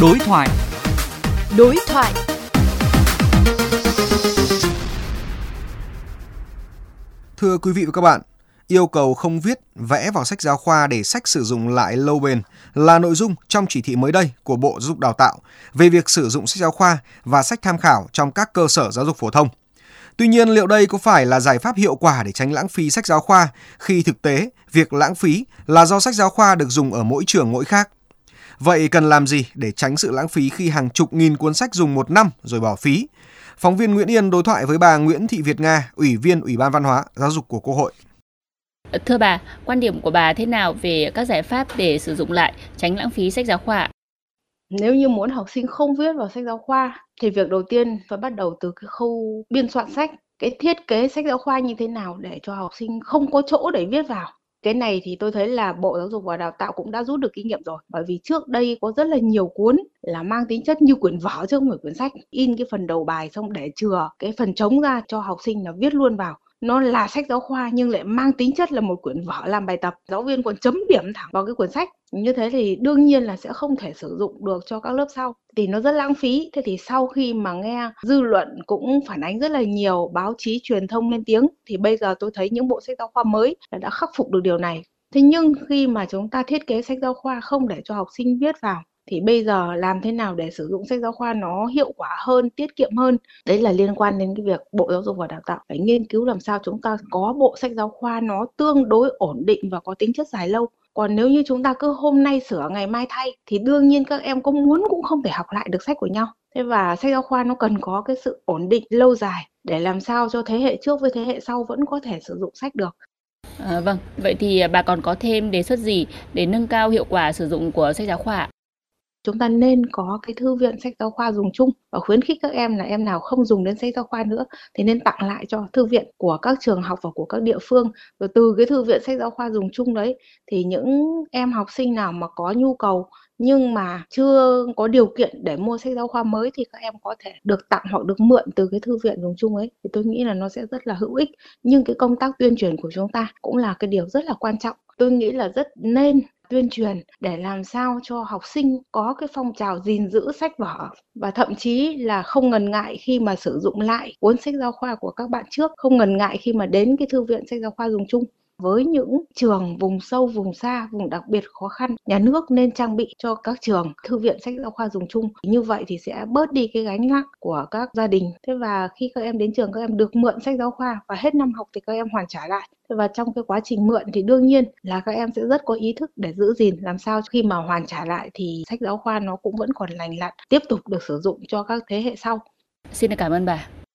Đối thoại. Đối thoại. Thưa quý vị và các bạn, yêu cầu không viết, vẽ vào sách giáo khoa để sách sử dụng lại lâu bền là nội dung trong chỉ thị mới đây của Bộ Giáo dục Đào tạo về việc sử dụng sách giáo khoa và sách tham khảo trong các cơ sở giáo dục phổ thông. Tuy nhiên, liệu đây có phải là giải pháp hiệu quả để tránh lãng phí sách giáo khoa khi thực tế việc lãng phí là do sách giáo khoa được dùng ở mỗi trường mỗi khác? Vậy cần làm gì để tránh sự lãng phí khi hàng chục nghìn cuốn sách dùng một năm rồi bỏ phí? Phóng viên Nguyễn Yên đối thoại với bà Nguyễn Thị Việt Nga, Ủy viên Ủy ban Văn hóa, Giáo dục của Quốc hội. Thưa bà, quan điểm của bà thế nào về các giải pháp để sử dụng lại, tránh lãng phí sách giáo khoa? Nếu như muốn học sinh không viết vào sách giáo khoa thì việc đầu tiên phải bắt đầu từ cái khâu biên soạn sách, cái thiết kế sách giáo khoa như thế nào để cho học sinh không có chỗ để viết vào. Cái này thì tôi thấy là Bộ Giáo dục và Đào tạo cũng đã rút được kinh nghiệm rồi. Bởi vì trước đây có rất là nhiều cuốn là mang tính chất như quyển vở chứ không phải quyển sách. In cái phần đầu bài xong để chừa cái phần trống ra cho học sinh là viết luôn vào nó là sách giáo khoa nhưng lại mang tính chất là một quyển vở làm bài tập. Giáo viên còn chấm điểm thẳng vào cái quyển sách. Như thế thì đương nhiên là sẽ không thể sử dụng được cho các lớp sau. Thì nó rất lãng phí. Thế thì sau khi mà nghe dư luận cũng phản ánh rất là nhiều, báo chí truyền thông lên tiếng, thì bây giờ tôi thấy những bộ sách giáo khoa mới đã khắc phục được điều này. Thế nhưng khi mà chúng ta thiết kế sách giáo khoa không để cho học sinh viết vào thì bây giờ làm thế nào để sử dụng sách giáo khoa nó hiệu quả hơn tiết kiệm hơn? Đấy là liên quan đến cái việc bộ giáo dục và đào tạo phải nghiên cứu làm sao chúng ta có bộ sách giáo khoa nó tương đối ổn định và có tính chất dài lâu. Còn nếu như chúng ta cứ hôm nay sửa ngày mai thay thì đương nhiên các em có muốn cũng không thể học lại được sách của nhau. Thế và sách giáo khoa nó cần có cái sự ổn định lâu dài để làm sao cho thế hệ trước với thế hệ sau vẫn có thể sử dụng sách được. À, vâng, vậy thì à, bà còn có thêm đề xuất gì để nâng cao hiệu quả sử dụng của sách giáo khoa? Chúng ta nên có cái thư viện sách giáo khoa dùng chung và khuyến khích các em là em nào không dùng đến sách giáo khoa nữa thì nên tặng lại cho thư viện của các trường học và của các địa phương. Rồi từ cái thư viện sách giáo khoa dùng chung đấy thì những em học sinh nào mà có nhu cầu nhưng mà chưa có điều kiện để mua sách giáo khoa mới thì các em có thể được tặng hoặc được mượn từ cái thư viện dùng chung ấy. Thì tôi nghĩ là nó sẽ rất là hữu ích. Nhưng cái công tác tuyên truyền của chúng ta cũng là cái điều rất là quan trọng. Tôi nghĩ là rất nên tuyên truyền để làm sao cho học sinh có cái phong trào gìn giữ sách vở và thậm chí là không ngần ngại khi mà sử dụng lại cuốn sách giáo khoa của các bạn trước, không ngần ngại khi mà đến cái thư viện sách giáo khoa dùng chung với những trường vùng sâu, vùng xa, vùng đặc biệt khó khăn, nhà nước nên trang bị cho các trường thư viện sách giáo khoa dùng chung. Như vậy thì sẽ bớt đi cái gánh nặng của các gia đình. Thế và khi các em đến trường các em được mượn sách giáo khoa và hết năm học thì các em hoàn trả lại. Thế và trong cái quá trình mượn thì đương nhiên là các em sẽ rất có ý thức để giữ gìn làm sao khi mà hoàn trả lại thì sách giáo khoa nó cũng vẫn còn lành lặn, tiếp tục được sử dụng cho các thế hệ sau. Xin cảm ơn bà.